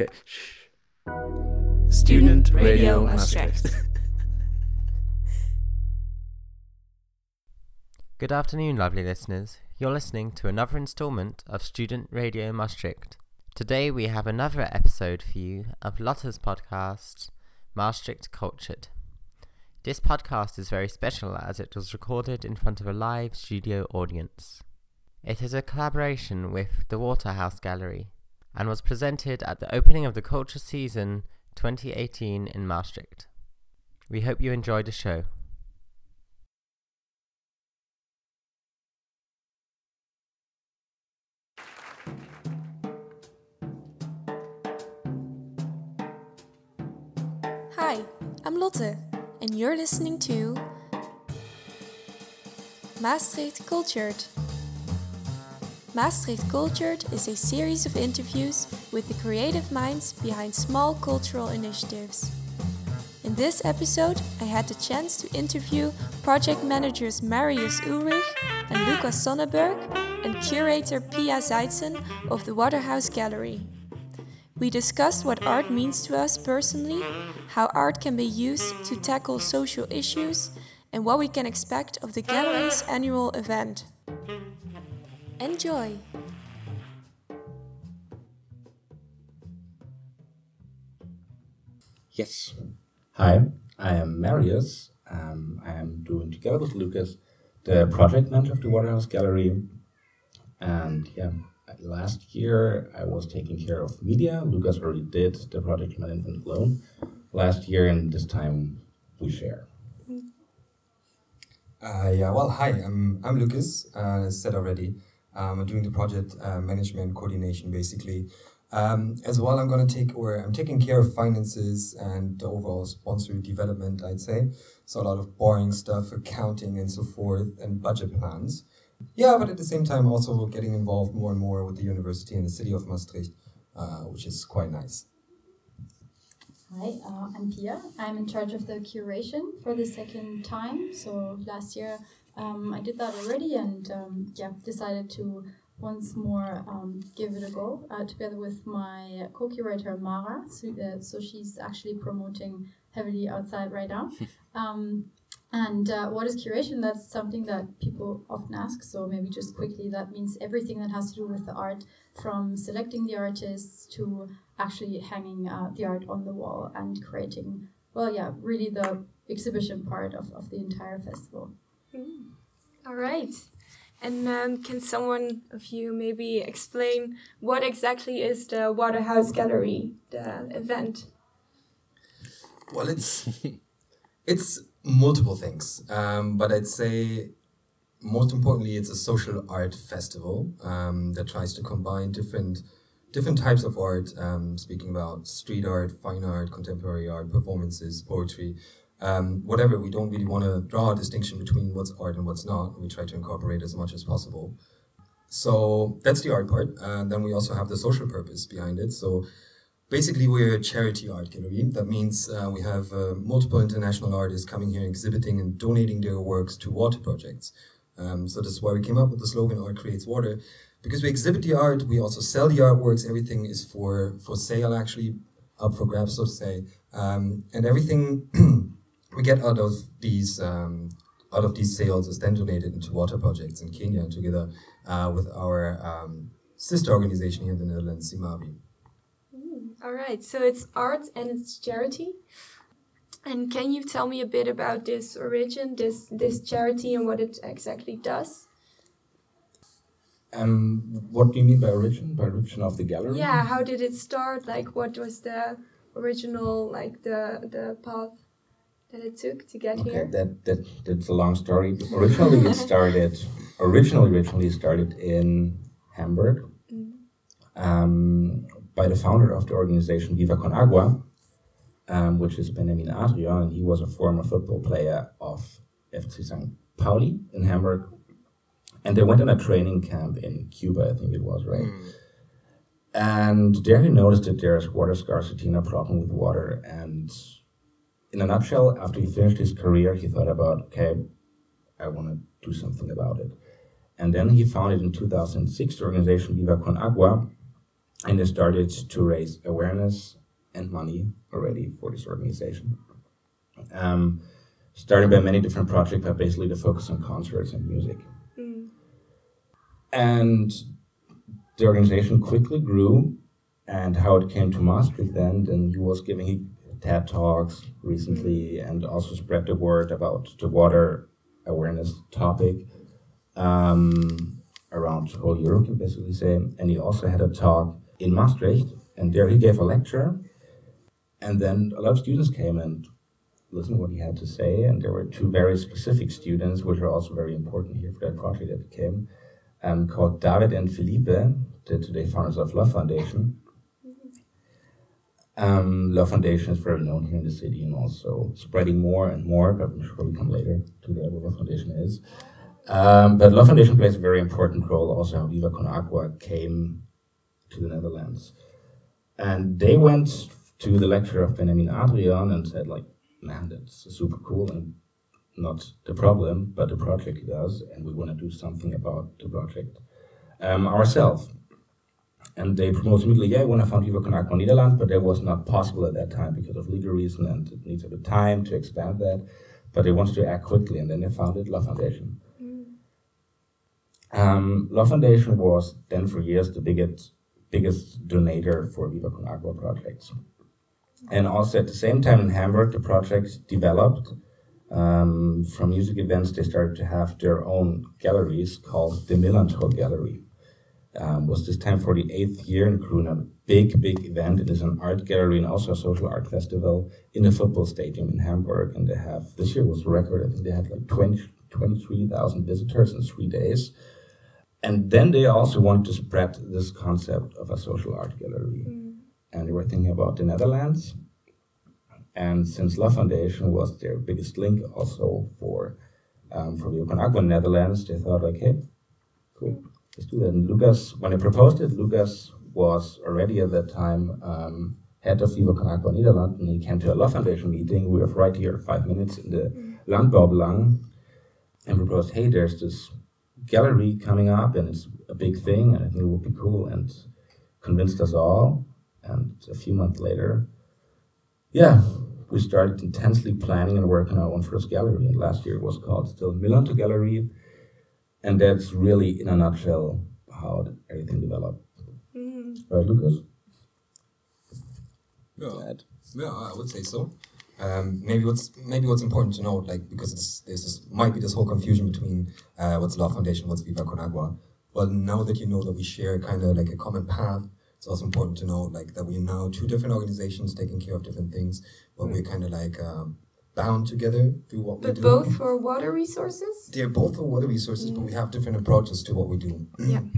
Okay. Shh. Student Radio Maastricht. Good afternoon, lovely listeners. You're listening to another installment of Student Radio Maastricht. Today we have another episode for you of Lotte's podcast, Maastricht Cultured. This podcast is very special as it was recorded in front of a live studio audience. It is a collaboration with the Waterhouse Gallery and was presented at the opening of the Culture Season 2018 in Maastricht. We hope you enjoyed the show. Hi, I'm Lotte, and you're listening to Maastricht Cultured. Maastricht Cultured is a series of interviews with the creative minds behind small cultural initiatives. In this episode, I had the chance to interview project managers Marius Ulrich and Lucas Sonneberg and curator Pia Zeitzen of the Waterhouse Gallery. We discussed what art means to us personally, how art can be used to tackle social issues, and what we can expect of the gallery's annual event. Enjoy! Yes. Hi, I am Marius. Um, I am doing together with Lucas the project manager of the Waterhouse Gallery. And yeah, last year I was taking care of media. Lucas already did the project management alone last year, and this time we share. Uh, yeah, well, hi, I'm, I'm Lucas, uh, as said already. Um, doing the project uh, management coordination basically. Um, as well, I'm going to take, or I'm taking care of finances and the overall sponsor development, I'd say. So a lot of boring stuff, accounting and so forth, and budget plans. Yeah, but at the same time, also getting involved more and more with the university and the city of Maastricht, uh, which is quite nice. Hi, uh, I'm Pia. I'm in charge of the curation for the second time. So last year um, I did that already and um, yeah, decided to once more um, give it a go uh, together with my co-curator Mara. So, uh, so she's actually promoting heavily outside right now. Um, and uh, what is curation? That's something that people often ask. So maybe just quickly, that means everything that has to do with the art, from selecting the artists to actually hanging uh, the art on the wall and creating, well, yeah, really the exhibition part of, of the entire festival. All right. And um, can someone of you maybe explain what exactly is the Waterhouse Gallery, the event? Well, it's it's multiple things, um, but I'd say most importantly, it's a social art festival um, that tries to combine different different types of art. Um, speaking about street art, fine art, contemporary art, performances, poetry, um, whatever. We don't really want to draw a distinction between what's art and what's not. We try to incorporate as much as possible. So that's the art part, and then we also have the social purpose behind it. So basically we're a charity art gallery. That means uh, we have uh, multiple international artists coming here exhibiting and donating their works to water projects. Um, so this is why we came up with the slogan "Art creates water," because we exhibit the art, we also sell the artworks. Everything is for for sale, actually, up for grabs, so to say, um, and everything we get out of these. Um, out of these sales is then donated into water projects in Kenya together uh, with our um, sister organization here in the Netherlands, Simavi. All right, so it's art and it's charity. And can you tell me a bit about this origin, this this charity, and what it exactly does? Um, what do you mean by origin? By origin of the gallery? Yeah, how did it start? Like, what was the original, like the the path that it took to get okay, here? that that that's a long story. Originally, it started. Originally, originally started in Hamburg. Um, by the founder of the organization Viva Con Agua, um, which is Benjamin Adrian, and he was a former football player of FC St. Pauli in Hamburg. And they went on a training camp in Cuba, I think it was, right? And there he noticed that there's water scarcity and a problem with water. And in a nutshell, after he finished his career, he thought about, okay, I want to do something about it. And then he founded in 2006 the organization Viva Con Agua, and they started to raise awareness and money already for this organization. Um, started by many different projects, but basically the focus on concerts and music. Mm. And the organization quickly grew, and how it came to Maastricht then, then he was giving TED Talks recently and also spread the word about the water awareness topic um, around whole Europe, you basically say. And he also had a talk in Maastricht, and there he gave a lecture. And then a lot of students came and listened to what he had to say. And there were two very specific students, which are also very important here for that project that came, um, called David and Felipe, the today founders of Love Foundation. Um, Love Foundation is very known here in the city and also spreading more and more, but I'm sure we come later to the what Love Foundation is. Um, but Love Foundation plays a very important role also how Viva Con Agua came to the Netherlands. And they went to the lecture of Benjamin Adrian and said like, man, that's super cool and not the problem, but the project does, and we want to do something about the project um, ourselves. And they promoted me immediately, yeah, when I found Viva Con Agua Netherlands, but that was not possible at that time because of legal reason and it needs a bit of time to expand that. But they wanted to act quickly, and then they founded Love Foundation. Um, Love Foundation was then for years the biggest biggest donator for Viva Con Agua projects. And also at the same time in Hamburg, the project developed. Um, from music events, they started to have their own galleries called the Millerntor Gallery. Um, was this time for the eighth year, including a big, big event. It is an art gallery and also a social art festival in the football stadium in Hamburg. And they have, this year was a record, I think they had like 20, 23,000 visitors in three days. And then they also wanted to spread this concept of a social art gallery. And they were thinking about the Netherlands. And since Love Foundation was their biggest link also for um, for Con Agua Netherlands, they thought like, hey, cool, let's do that. And Lucas, when they proposed it, Lucas was already at that time um, head of Viva Con Agua Netherlands, and he came to a Love Foundation meeting. We were right here, five minutes in the Landbouwbelang, and proposed, hey, there's this gallery coming up, and it's a big thing, and I think it would be cool, and convinced us all. And a few months later, yeah, we started intensely planning and working on our own first gallery. And last year it was called still Millerntor Gallery. And that's really, in a nutshell, how everything developed. Right, Lucas? Yeah, yeah, I would say so. Um, maybe what's maybe what's important to note, like because it's, there's this might be this whole confusion between uh, what's Love Foundation, what's Viva Con Agua. Well, now that you know that we share kind of like a common path, it's also important to know like that we're now two different organizations taking care of different things, but we're kind of like um, bound together through what we do. But both for water resources? They're both for water resources, but we have different approaches to what we do. Yeah.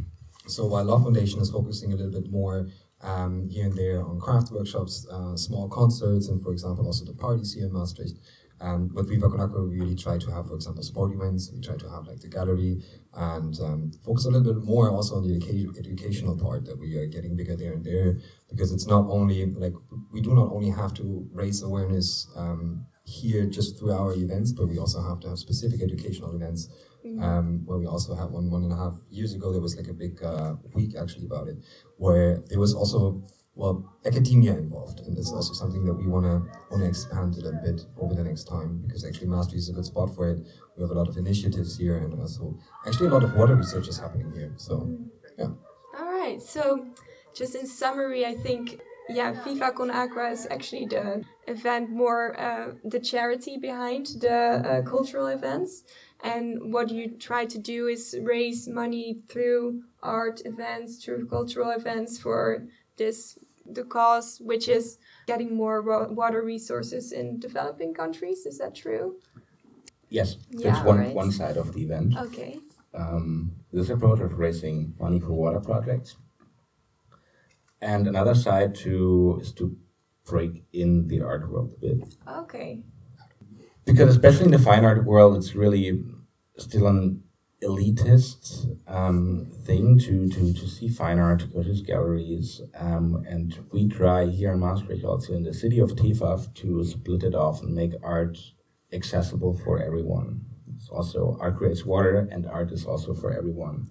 So while Love Foundation is focusing a little bit more um, here and there on craft workshops, uh, small concerts, and for example also the parties here in Maastricht. Um, with Viva Con Agua, we really try to have, for example, sport events. We try to have like the gallery and um, focus a little bit more also on the educa- educational part that we are getting bigger there and there because it's not only like we do not only have to raise awareness um, here just through our events, but we also have to have specific educational events um, where we also had one one and a half years ago. There was like a big uh, week actually about it, where there was also well academia involved, and is also something that we wanna wanna expand a little bit over the next time because actually Maastricht is a good spot for it. We have a lot of initiatives here, and also actually a lot of water research is happening here. So yeah. All right. So, just in summary, I think yeah, Viva Con Agua is actually the event more uh, the charity behind the uh, cultural events, and what you try to do is raise money through art events, through cultural events for this the cause, which is getting more wa- water resources in developing countries. Is that true? Yes, Yeah, that's one, right. one side of the event. Okay. um, this approach of raising money for water projects. And another side to is to break in the art world a bit. Okay. Because especially in the fine art world, it's really still an elitist um, thing to, to, to see fine art, to go to galleries. Um, and we try here in Maastricht, also in the city of TEFAF, to split it off and make art accessible for everyone. It's also art creates water, and art is also for everyone.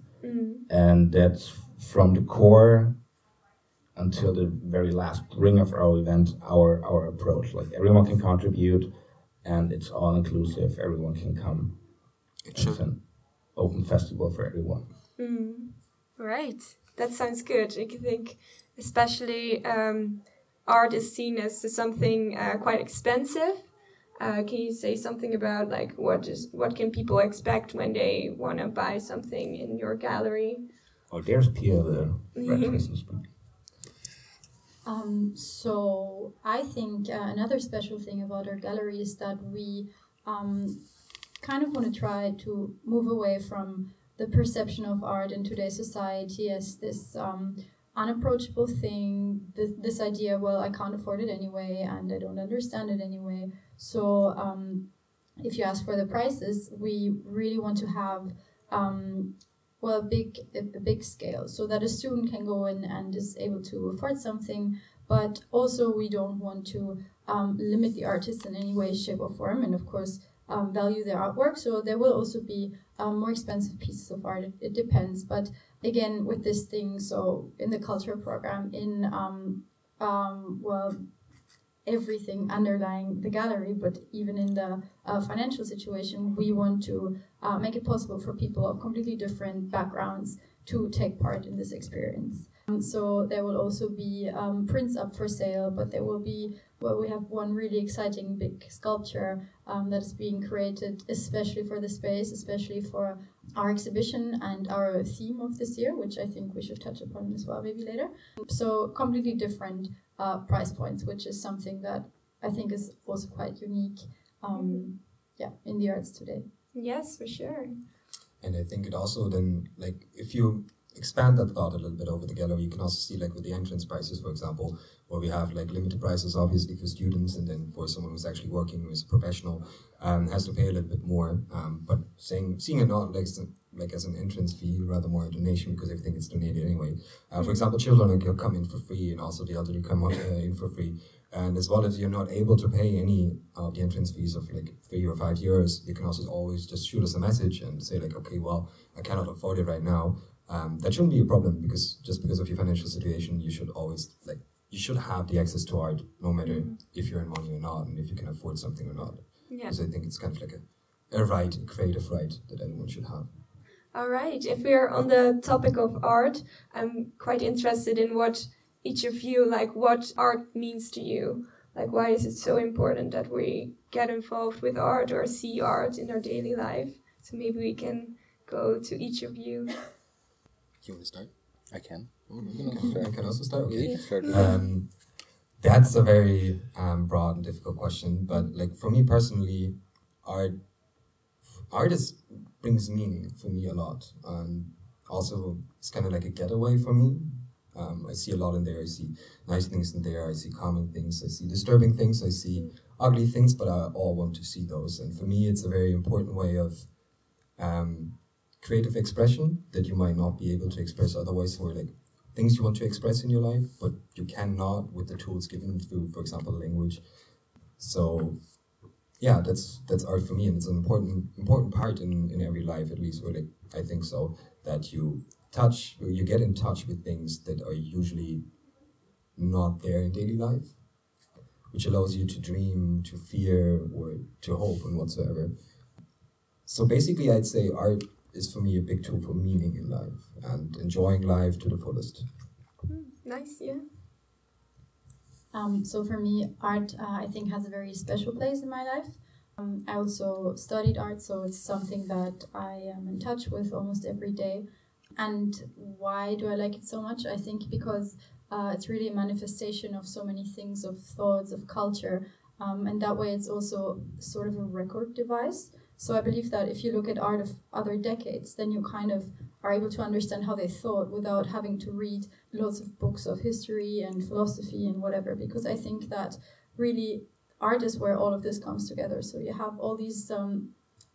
And that's from the core until the very last ring of our event our our approach. Like everyone can contribute, and it's all inclusive. Everyone can come. It It's should. an open festival for everyone. Mm, right. That sounds good. I think, especially um, art is seen as something uh, quite expensive. Uh, can you say something about like what is what can people expect when they want to buy something in your gallery? Oh, there's Pia, the red Christmas speak. Um, so I think uh, another special thing about our gallery is that we um, kind of want to try to move away from the perception of art in today's society as this um, unapproachable thing, this, this idea, well, I can't afford it anyway and I don't understand it anyway. So um, if you ask for the prices, we really want to have um, well a big a, big scale. So that a student can go in and is able to afford something but also we don't want to um, limit the artists in any way shape or form. And of course um, value their artwork. So there will also be um, more expensive pieces of art. It, it depends. But again with this thing so in the culture program in um, um, well everything underlying the gallery, but even in the uh, financial situation, we want to uh, make it possible for people of completely different backgrounds to take part in this experience. Um, so there will also be um, prints up for sale, but there will be well, we have one really exciting big sculpture um, that is being created especially for the space, especially for our exhibition and our theme of this year, which I think we should touch upon as well maybe later. So completely different uh, price points, which is something that I think is also quite unique, um, yeah, in the arts today. Yes, for sure. And I think it also then like if you expand that thought a little bit over the gallery, you can also see like with the entrance prices, for example, where we have like limited prices obviously for students and then for someone who's actually working who's a professional um, has to pay a little bit more. Um, but saying seeing it not like like as an entrance fee, rather more a donation because everything is donated anyway. Uh, for example, children can come in for free, and also the elderly come uh, in for free. And as well as you're not able to pay any of the entrance fees of like three or five years, you can also always just shoot us a message and say like, okay, well, I cannot afford it right now. Um, that shouldn't be a problem because just because of your financial situation, you should always like you should have the access to art, no matter if you're in money or not, and if you can afford something or not. Yeah. Because I think it's kind of like a, a right, a creative right that anyone should have. All right. If we're on the topic of art, I'm quite interested in what each of you like what art means to you. Like why is it so important that we get involved with art or see art in our daily life? So maybe we can go to each of you. You want to start? I can. I can also start. Okay. You can start. Um, that's a very um, broad and difficult question, but like for me personally, art art is brings meaning for me a lot, and also it's kind of like a getaway for me. Um, I see a lot in there. I see nice things in there. I see calming things. I see disturbing things. I see ugly things, but I all want to see those. And for me, it's a very important way of um, creative expression that you might not be able to express otherwise. Or like things you want to express in your life, but you cannot with the tools given through, for example, language. So, yeah, that's that's art for me, and it's an important important part in, in every life, at least. Or like I think so that you touch, you get in touch with things that are usually not there in daily life, which allows you to dream, to fear, or to hope, and whatsoever. So basically, I'd say art is for me a big tool for meaning in life and enjoying life to the fullest. Nice, yeah. Um, so for me, art uh, I think has a very special place in my life. Um, I also studied art, so it's something that I am in touch with almost every day. And why do I like it so much? I think because uh, it's really a manifestation of so many things, of thoughts, of culture, um, and that way it's also sort of a record device. So I believe that if you look at art of other decades, then you kind of are able to understand how they thought without having to read lots of books of history and philosophy and whatever. Because I think that really art is where all of this comes together. So you have all these um,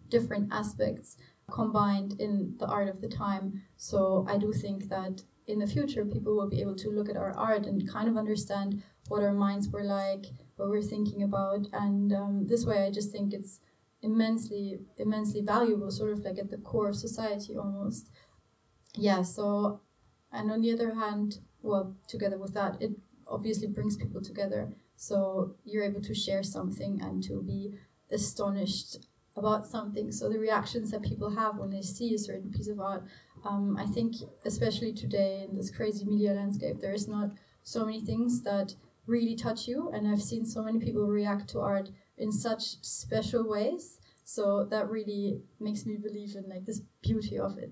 different aspects combined in the art of the time. So I do think that in the future, people will be able to look at our art and kind of understand what our minds were like, what we're thinking about. And um, this way, I just think it's immensely, immensely valuable, sort of like at the core of society almost. Yeah, so, and on the other hand, well, together with that, it obviously brings people together. So you're able to share something and to be astonished about something. So the reactions that people have when they see a certain piece of art, um, I think, especially today in this crazy media landscape, there is not so many things that really touch you. And I've seen so many people react to art in such special ways. So that really makes me believe in like this beauty of it.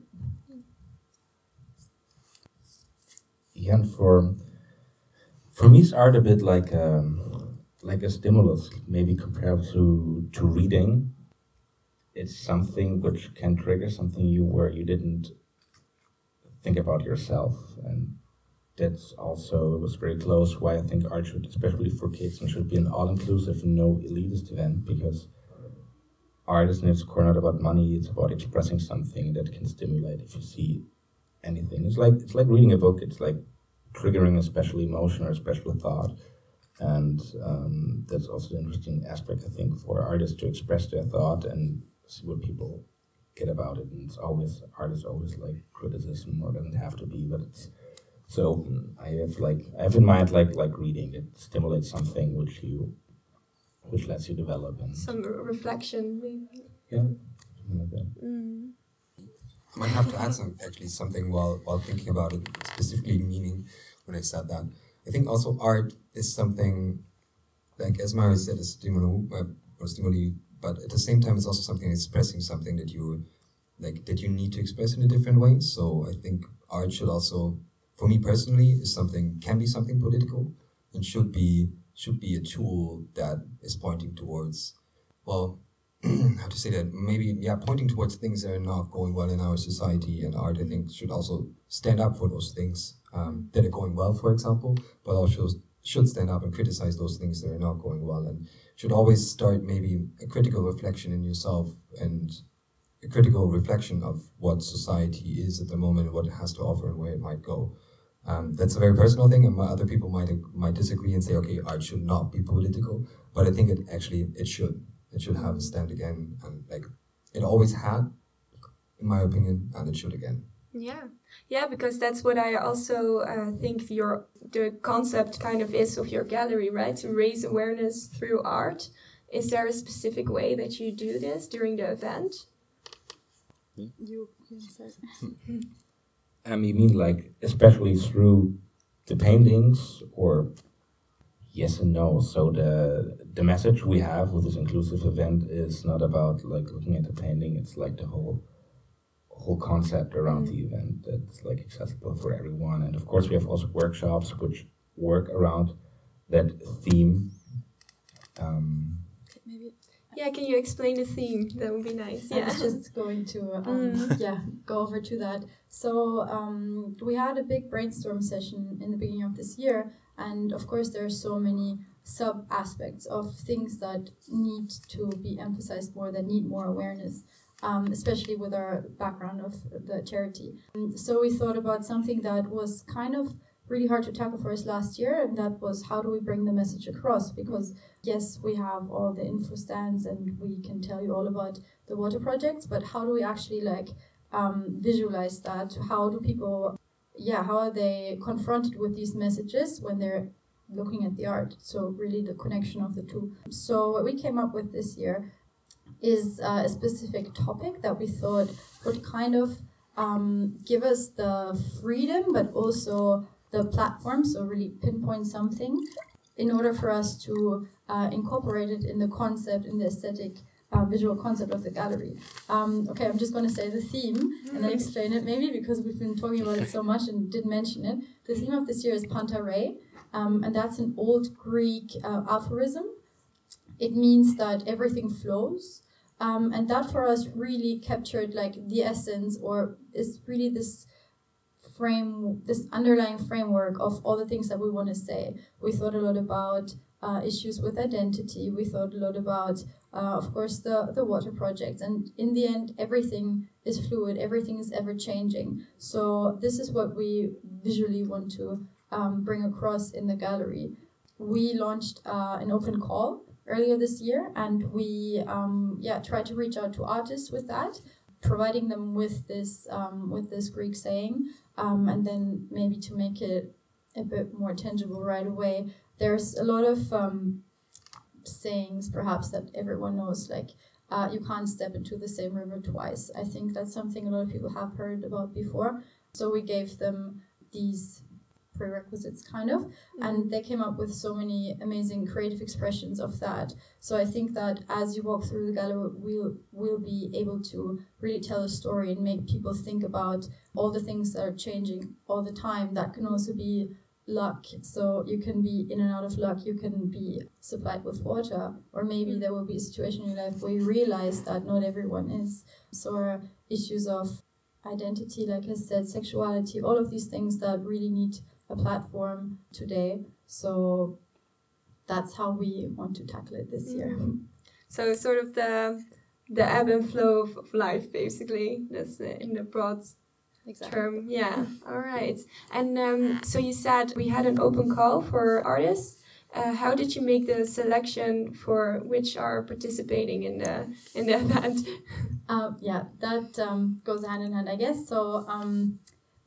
Yeah, and for for me, it's art a bit like um, like a stimulus, maybe compared to to reading. It's something which can trigger something you where you didn't think about yourself, and that's also was very close. Why I think art should, especially for kids, and should be an all-inclusive, no elitist event because art is in its core not about money. It's about expressing something that can stimulate. If you see anything, it's like it's like reading a book. It's like triggering a special emotion or a special thought. And um, that's also the interesting aspect, I think, for artists to express their thought and see what people get about it. And it's always, art is always like criticism, or doesn't have to be, but it's. So I have like I have in mind like like reading it stimulates something which you, which lets you develop and Some reflection, maybe. yeah, something like that. Mm. I might have to add some actually something while while thinking about it, specifically meaning when I said that. I think also art is something like as Mary said, a stimuli uh, or stimuli, but at the same time it's also something expressing something that you like that you need to express in a different way. So I think art should also for me personally is something can be something political and should be should be a tool that is pointing towards well how to say that maybe yeah pointing towards things that are not going well in our society and art i think should also stand up for those things um, that are going well for example but also should stand up and criticize those things that are not going well and should always start maybe a critical reflection in yourself and a critical reflection of what society is at the moment and what it has to offer and where it might go um, that's a very personal thing and other people might might disagree and say okay art should not be political but i think it actually it should it should have a stand again and like it always had in my opinion and it should again Yeah, yeah, because that's what I also uh, think your the concept kind of is of your gallery, right? To raise awareness through art. Is there a specific way that you do this during the event? You, you Um, you mean like especially through the paintings, or yes and no? So the the message we have with this inclusive event is not about like looking at the painting. It's like the whole whole concept around the event that's like accessible for everyone. And of course, we have also workshops which work around that theme. Um, Yeah, can you explain the theme? That would be nice. Yeah, I was just going to um, Mm. yeah go over to that. So um, we had a big brainstorm session in the beginning of this year, and of course there are so many sub aspects of things that need to be emphasized more, that need more awareness. Um, especially with our background of the charity. Um, so we thought about something that was kind of really hard to tackle for us last year, and that was how do we bring the message across? Because yes, we have all the info stands and we can tell you all about the water projects, but how do we actually like um, visualize that? How do people, yeah, how are they confronted with these messages when they're looking at the art? So really the connection of the two. So what we came up with this year is uh, a specific topic that we thought would kind of um, give us the freedom, but also the platform. So really pinpoint something in order for us to uh, incorporate it in the concept, in the aesthetic, uh, visual concept of the gallery. Um, okay, I'm just going to say the theme and then explain it maybe because we've been talking about it so much and didn't mention it. The theme of this year is Panta Rei, um, and that's an old Greek uh, aphorism. It means that everything flows. Um, and that for us really captured like the essence or is really this frame this underlying framework of all the things that we want to say. We thought a lot about uh, issues with identity. We thought a lot about uh, of course the the water projects and in the end everything is fluid. Everything is ever changing. So this is what we visually want to um, bring across in the gallery. We launched uh, an open call earlier this year and we um, yeah tried to reach out to artists with that providing them with this um, with this greek saying um, and then maybe to make it a bit more tangible right away. There's a lot of um, sayings, perhaps, that everyone knows, like uh, you can't step into the same river twice. I think that's something a lot of people have heard about before. So we gave them these prerequisites kind of. And they came up with so many amazing creative expressions of that. So i think that as you walk through the gallery we'll we'll be able to really tell a story and make people think about all the things that are changing all the time. That can also be luck. So you can be in and out of luck. You can be supplied with water. Or maybe mm. there will be a situation in your life where you realize that not everyone is. So issues of identity like i said sexuality all of these things that really need a platform today. So that's how we want to tackle it this year. Mm. So sort of the the ebb and flow of, of life, basically. That's in the broad Exactly. term. Yeah. All right. And um, so you said we had an open call for artists. Uh, how did you make the selection for which are participating in the in the event? Uh, yeah, that um, goes hand in hand, I guess. So um,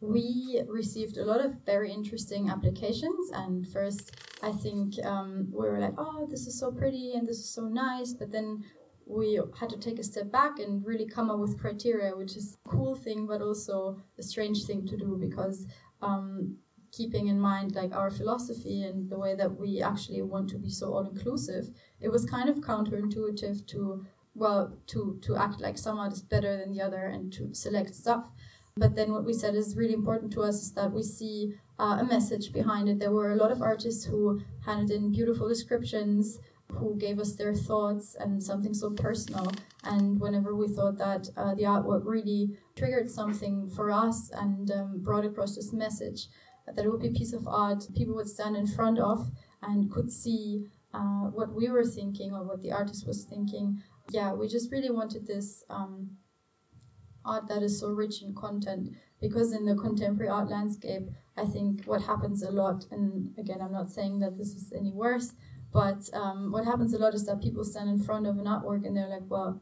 we received a lot of very interesting applications. And first i think um, we were like oh this is so pretty and this is so nice. But then we had to take a step back and really come up with criteria which is a cool thing but also a strange thing to do because um, keeping in mind like our philosophy and the way that we actually want to be so all inclusive it was kind of counterintuitive to well to to act like some art is better than the other and to select stuff but then what we said is really important to us is that we see uh, a message behind it. There were a lot of artists who handed in beautiful descriptions, who gave us their thoughts and something so personal. And whenever we thought that uh, the artwork really triggered something for us and um, brought across this message, that it would be a piece of art people would stand in front of and could see uh, what we were thinking or what the artist was thinking. Yeah, we just really wanted this. Um, art that is so rich in content because in the contemporary art landscape i think what happens a lot and again i'm not saying that this is any worse but um, what happens a lot is that people stand in front of an artwork and they're like well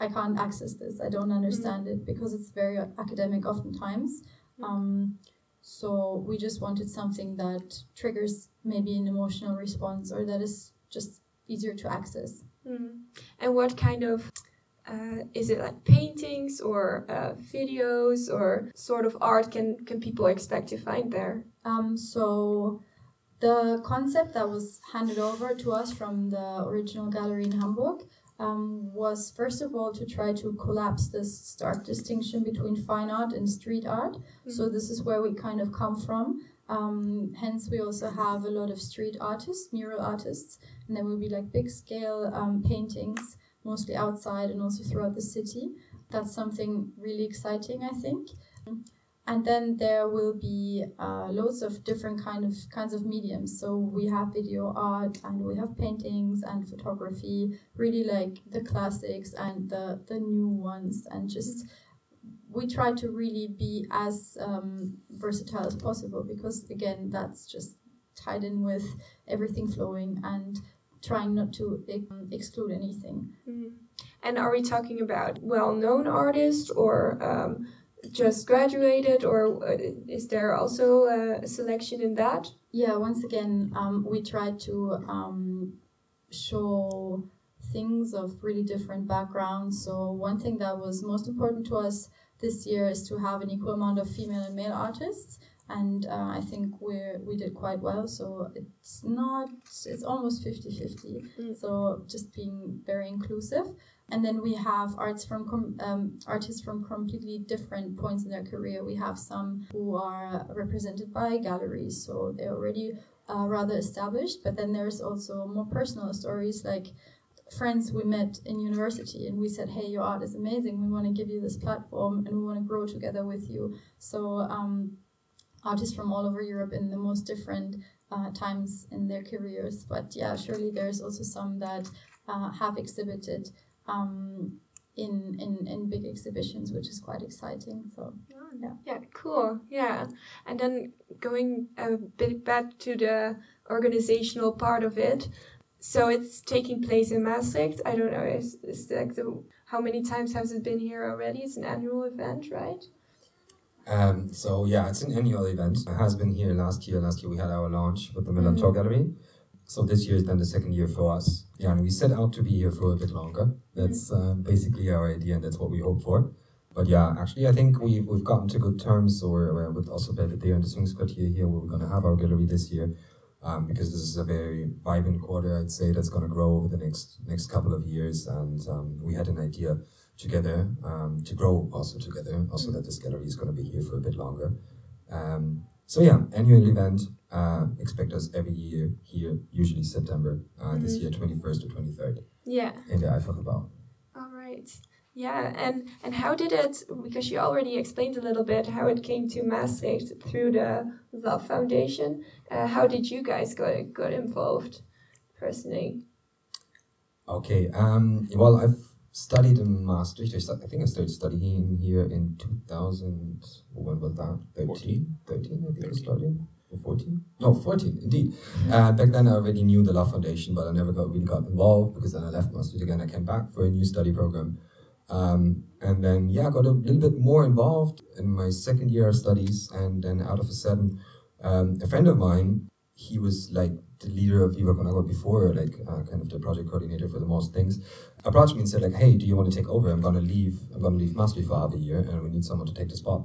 i can't access this i don't understand mm-hmm. it because it's very academic oftentimes um, so we just wanted something that triggers maybe an emotional response or that is just easier to access mm. and what kind of uh, is it like paintings or uh, videos or sort of art can can people expect to find there? Um, so the concept that was handed over to us from the original gallery in Hamburg um, was first of all to try to collapse this stark distinction between fine art and street art. Mm-hmm. So this is where we kind of come from. Um, hence, we also have a lot of street artists, mural artists, and there will be like big scale um, paintings mostly outside and also throughout the city. That's something really exciting, I think. And then there will be uh, loads of different kind of kinds of mediums. So we have video art and we have paintings and photography, really like the classics and the the new ones, and just we try to really be as um, versatile as possible because again that's just tied in with everything flowing and trying not to um, exclude anything. Mm. And are we talking about well-known artists or um, just graduated, or uh, is there also a selection in that? Yeah, once again, um, we try to um, show things of really different backgrounds. So one thing that was most important to us this year is to have an equal amount of female and male artists and uh, I think we we did quite well. So it's not it's almost 50-50. Mm. So just being very inclusive. And then we have arts from um, artists from completely different points in their career. We have some who are represented by galleries, so they're already uh, rather established. But then there's also more personal stories like friends we met in university and we said hey your art is amazing we want to give you this platform and we want to grow together with you so um, artists from all over Europe in the most different uh, times in their careers. But yeah, surely there's also some that uh, have exhibited um, in, in in big exhibitions, which is quite exciting. So yeah, yeah, cool, yeah. And then going a bit back to the organizational part of it. So it's taking place in Maastricht. I don't know, is, is like the how many times has it been here already? It's an annual event, right? Um, so yeah, it's an annual event. It has been here last year. Last year we had our launch with the Milan Mhm. Tour Gallery. So this year is then the second year for us. Yeah, and we set out to be here for a bit longer. That's uh, basically our idea, and that's what we hope for. But yeah, actually, I think we've we've gotten to good terms. So we're, we're with also Belvedere and the Sphinxkwartier here, where we're going to have our gallery this year, um, because this is a very vibrant quarter. I'd say that's going to grow over the next next couple of years, and um, we had an idea together um, to grow also together. Also, that this gallery is going to be here for a bit longer. Um, so yeah, annual event. Uh, expect us every year here, usually September. Uh, This Mhm. year, twenty first to twenty third, Yeah. in the Eifelgebouw. All right. Yeah, and and how did it? Because you already explained a little bit how it came to Maastricht through the Love Foundation. Uh, how did you guys got got involved, personally? Okay. Um, well, I've studied in Maastricht. I, think I started studying here in 2000. When was that? 13? 13, I think I started. 14? No, 14, indeed. Uh, back then, I already knew the Love Foundation, but I never got really got involved because then I left Maastricht again. I came back for a new study program. Um, and then, yeah, I got a little bit more involved in my second year of studies. And then, out of a sudden, um, a friend of mine, he was like the leader of Viva Con Agua before, like uh, kind of the project coordinator for the most things, approached me and said like, "Hey, do you want to take over? I'm gonna leave. I'm gonna leave Maastricht for half a year, and we need someone to take the spot."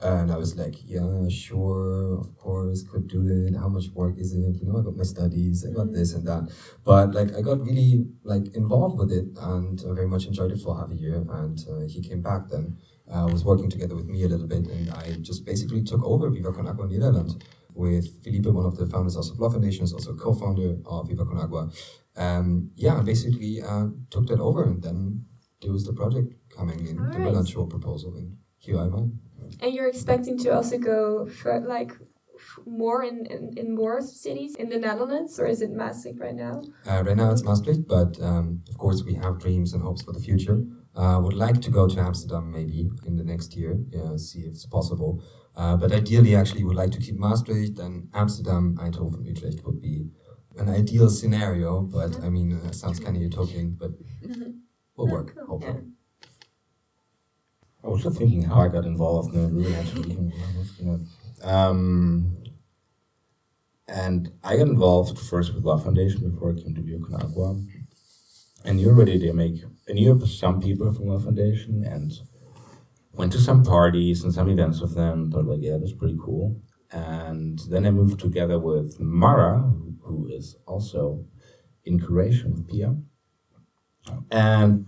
And I was like, "Yeah, sure, of course, could do it. How much work is it? You know, I got my studies, I got Mm. this and that." But like, I got really like involved with it, and I very much enjoyed it for half a year. And uh, he came back then. Uh, was working together with me a little bit, and I just basically took over Viva Con Agua Netherlands with Felipe, one of the founders also of Love Foundation, is also co-founder of Viva Con Agua. Um, yeah, and basically uh, took that over, and then there was the project coming in, the Alright. Milan proposal, and here I am. And you're expecting to also go for like f- more in, in, in more cities in the Netherlands, or is it Maastricht right now? Uh, right now it's Maastricht, but um, of course we have dreams and hopes for the future. Uh, would like to go to Amsterdam maybe in the next year, yeah, see if it's possible. Uh, but ideally, actually, we would like to keep Maastricht and Amsterdam, Eindhoven, Utrecht would be an ideal scenario. But I mean, uh, sounds kind of utopian, but will work hopefully. I was just thinking how I got involved and I really had to even. Um and I got involved first with Love Foundation before I came to Viva Con Agua. And you already they make I knew some people from Love Foundation and went to some parties and some events with them, thought like, yeah, that's pretty cool. And then I moved together with Mara, who is also in curation with Pia. And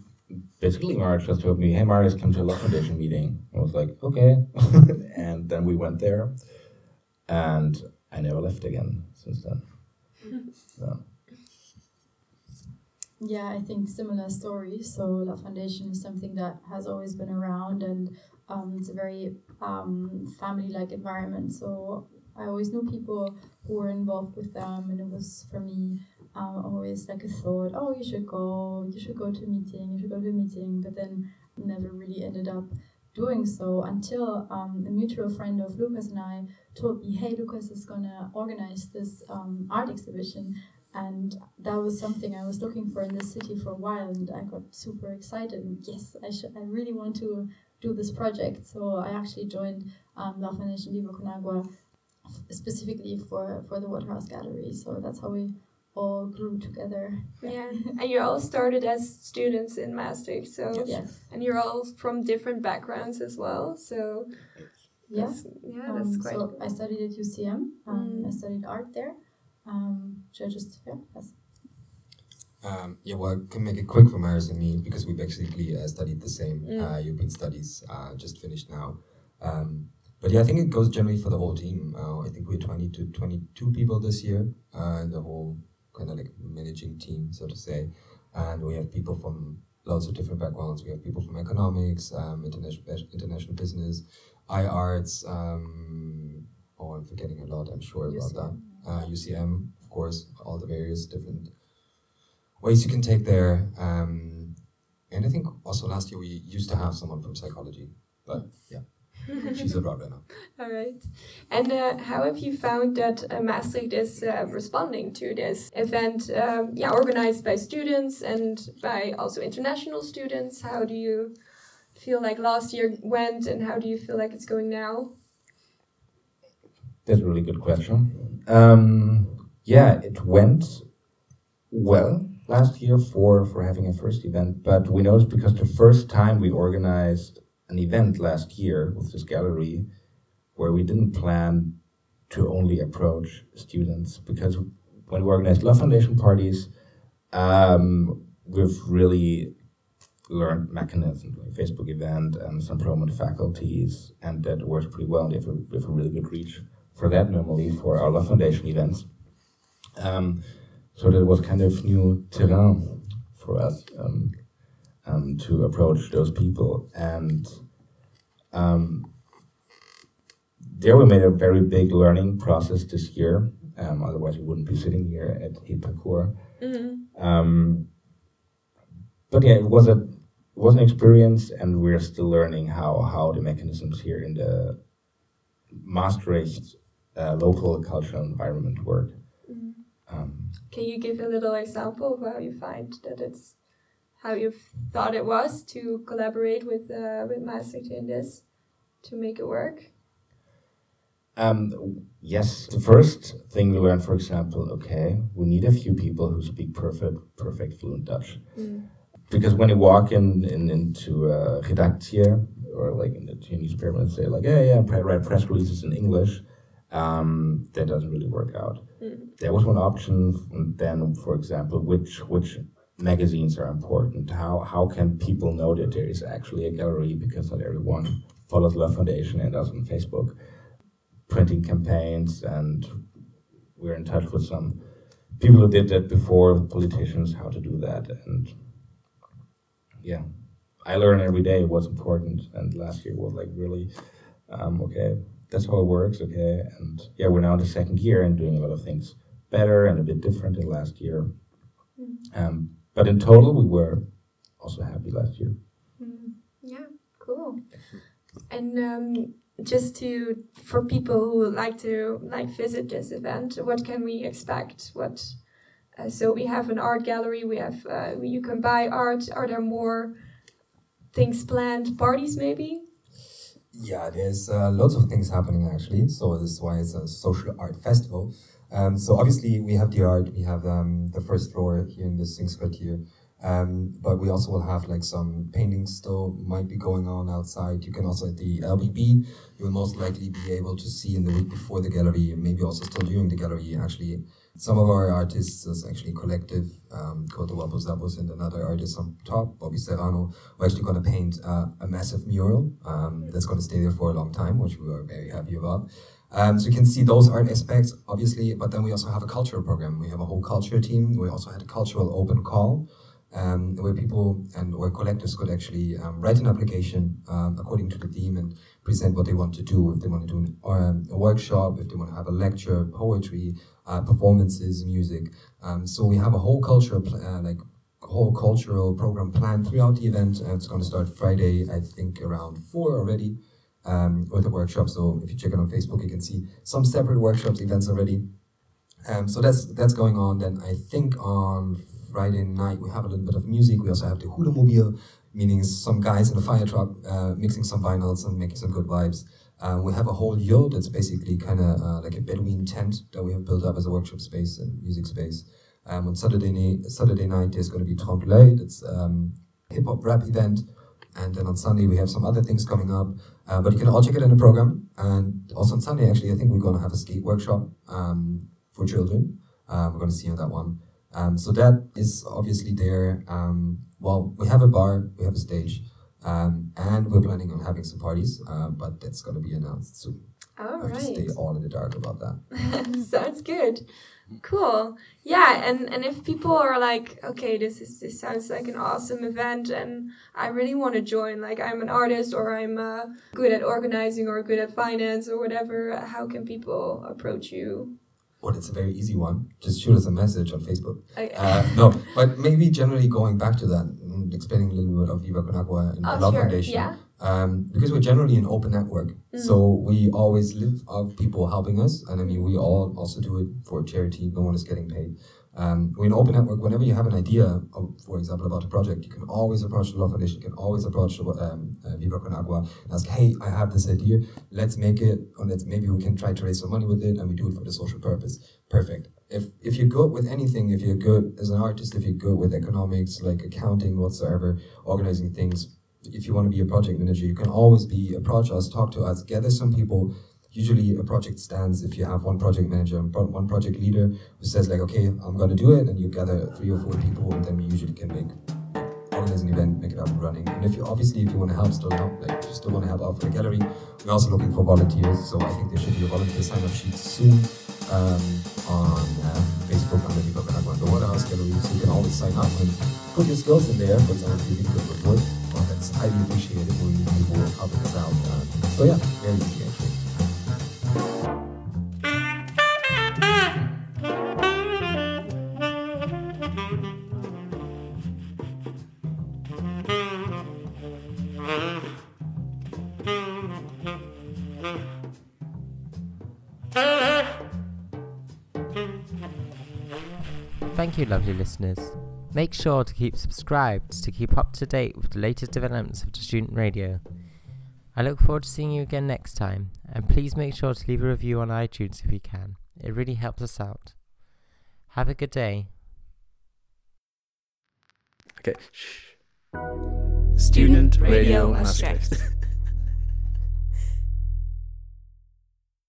basically Mara just told me, hey Marius, come to a Love Foundation meeting. I was like, okay. and then we went there and I never left again since then. So, Yeah, I think similar stories. So Love Foundation is something that has always been around, and um, it's a very um, family-like environment. So I always knew people who were involved with them, and it was for me um, always like a thought. Oh, you should go. You should go to a meeting. You should go to a meeting. But then never really ended up doing so until um, a mutual friend of Lucas and I told me, "Hey, Lucas is gonna organize this um, art exhibition." and that was something I was looking for in the city for a while, and I got super excited. And yes, I should. I really want to do this project. So I actually joined um, Love Foundation Viva Con Agua specifically for for the Waterhouse Gallery. So that's how we all grew together. Yeah, and you all started as students in Maastricht, so Yes. and you're all from different backgrounds as well. So Yeah. that's, yeah, that's Um, quite. so I studied at UCM. Um, Mm. I studied art there. Um, so I just yeah, that's Um, yeah, well, I can make it quick for Marius and me because we basically uh, studied the same Mm. uh, European studies, uh, just finished now. Um, but yeah, I think it goes generally for the whole team. Uh, I think we're 20 to 22 people this year, uh, in the whole kind of like managing team, so to say. And we have people from lots of different backgrounds. We have people from economics, um, international international business, I arts. Um, oh, I'm forgetting a lot. I'm sure about that. Uh, UCM, of course, all the various different ways you can take there. Um, and I think also last year we used to have someone from psychology, but yeah, she's a right now. All right. And uh, how have you found that uh, Maastricht is uh, responding to this event? Um, yeah, organized by students and by also international students. How do you feel like last year went, and how do you feel like it's going now? That's a really good question. Um, yeah, it went well last year for for having a first event, but we noticed because the first time we organized an event last year with this gallery, where we didn't plan to only approach students because when we organize Love Foundation parties, um, we've really learned mechanisms like Facebook event and some prominent faculties, and that works pretty well. We have a, we have a really good reach for that normally for our Love Foundation events. Um, so that was kind of new terrain for us um, um, to approach those people. And um, there we made a very big learning process this year. Um, otherwise, we wouldn't be sitting here at HIPACOR. Mm-hmm. Um, but yeah, it was a it was an experience, and we're still learning how how the mechanisms here in the Maastricht uh, local cultural environment work. Mm-hmm. Um, Can you give a little example of how you find that it's how you thought it was to collaborate with uh, with Maastricht in this to make it work? Um, yes, the first thing we learned, for example, okay, we need a few people who speak perfect, perfect fluent Dutch. Mm. Because when you walk in, in into a redactie or like in the newspaper and say like, yeah, yeah, I write press releases in English, um, that doesn't really work out. Mm. There was one option. And then, for example, which which magazines are important? How how can people know that there is actually a gallery? Because not everyone follows Love Foundation and us on Facebook printing campaigns, and we're in touch with some people who did that before, politicians, how to do that. And yeah, I learn every day what's important. And last year was like really, um, okay, that's how it works, okay. And yeah, we're now in the second year and doing a lot of things better and a bit different than last year. Um, but in total, we were also happy last year. Mm. Yeah, cool. And um, just to for people who would like to like visit this event, what can we expect? What uh, so we have an art gallery. We have uh, you can buy art. Are there more things planned? Parties maybe? Yeah, there's uh, lots of things happening actually. So this is why it's a social art festival. Um, so obviously we have the art. We have um, the first floor here in the Sphinxkwartier. Um, but we also will have like some paintings still might be going on outside. You can also at the LBB, you will most likely be able to see in the week before the gallery, maybe also still during the gallery. Actually, some of our artists is actually collective um, called the Wapos Zapos and another artist on top, Bobby Serrano, are actually going to paint uh, a massive mural um, that's going to stay there for a long time, which we are very happy about. Um, so you can see those art aspects, obviously, but then we also have a cultural program. We have a whole culture team. We also had a cultural open call um, where people and or collectives could actually um, write an application um, according to the theme and present what they want to do. If they want to do an, um, a workshop, if they want to have a lecture, poetry, uh, performances, music. Um, so we have a whole cultural pl- uh, like whole cultural program planned throughout the event. Uh, it's going to start Friday, I think around four already. Um, with a workshop, so if you check it on Facebook, you can see some separate workshops, events already. Um, so that's that's going on. Then I think on Friday night we have a little bit of music. We also have the Hudemobil, meaning some guys in a fire truck uh, mixing some vinyls and making some good vibes. Uh, we have a whole yurt that's basically kind of uh, like a Bedouin tent that we have built up as a workshop space and music space. Um, on Saturday, Saturday night there's going to be l'œil, that's um, hip hop rap event. And then on Sunday we have some other things coming up. Uh, but you can all check it in the program. And also on Sunday, actually, I think we're going to have a skate workshop um, for children. Uh, we're going to see on that one. Um, so that is obviously there. Um, well, we have a bar, we have a stage, um, and we're planning on having some parties, uh, but that's going to be announced soon. All I have to stay all in the dark about that. Sounds good. Cool. Yeah, and and if people are like, okay, this is this sounds like an awesome event, and I really want to join. Like, I'm an artist, or I'm uh, good at organizing, or good at finance, or whatever. How can people approach you? Well, it's a very easy one. Just shoot us a message on Facebook. I- Uh, no, but maybe generally going back to that, mm, explaining a little bit of Viva Con Agua and Oh, the Love sure, Foundation. yeah. Um, because we're generally an open network, so we always live of people helping us, and I mean we all also do it for charity. No one is getting paid. Um, we're open network. Whenever you have an idea, of, for example, about a project, you can always approach the Love Foundation. You can always approach um, uh, Viva Con Agua and ask, "Hey, I have this idea. Let's make it, or let's maybe we can try to raise some money with it, and we do it for the social purpose." Perfect. If if you're good with anything, if you're good as an artist, if you're good with economics, like accounting, whatsoever, organizing things, if you want to be a project manager, you can always be approach us, talk to us, gather some people. Usually, a project stands if you have one project manager and one project leader who says like, okay, I'm gonna do it, and you gather three or four people, and then you usually can make organize an event, make it up and running. And if you obviously if you want to help, still help, like you still want to help out for the gallery, we're also looking for volunteers. So I think there should be a volunteer sign up sheet soon um, on uh, Facebook under Viva Con Agua and the Waterhouse Gallery, so you can always sign up and put your skills in there. For example, if you think wood, well, that's highly appreciated. We need people helping us out. Uh, so yeah, very easy listeners. Make sure to keep subscribed to keep up to date with the latest developments of the student radio. I look forward to seeing you again next time, and please make sure to leave a review on iTunes if you can. It really helps us out. Have a good day. Okay. Shh. Student Radio Maastricht.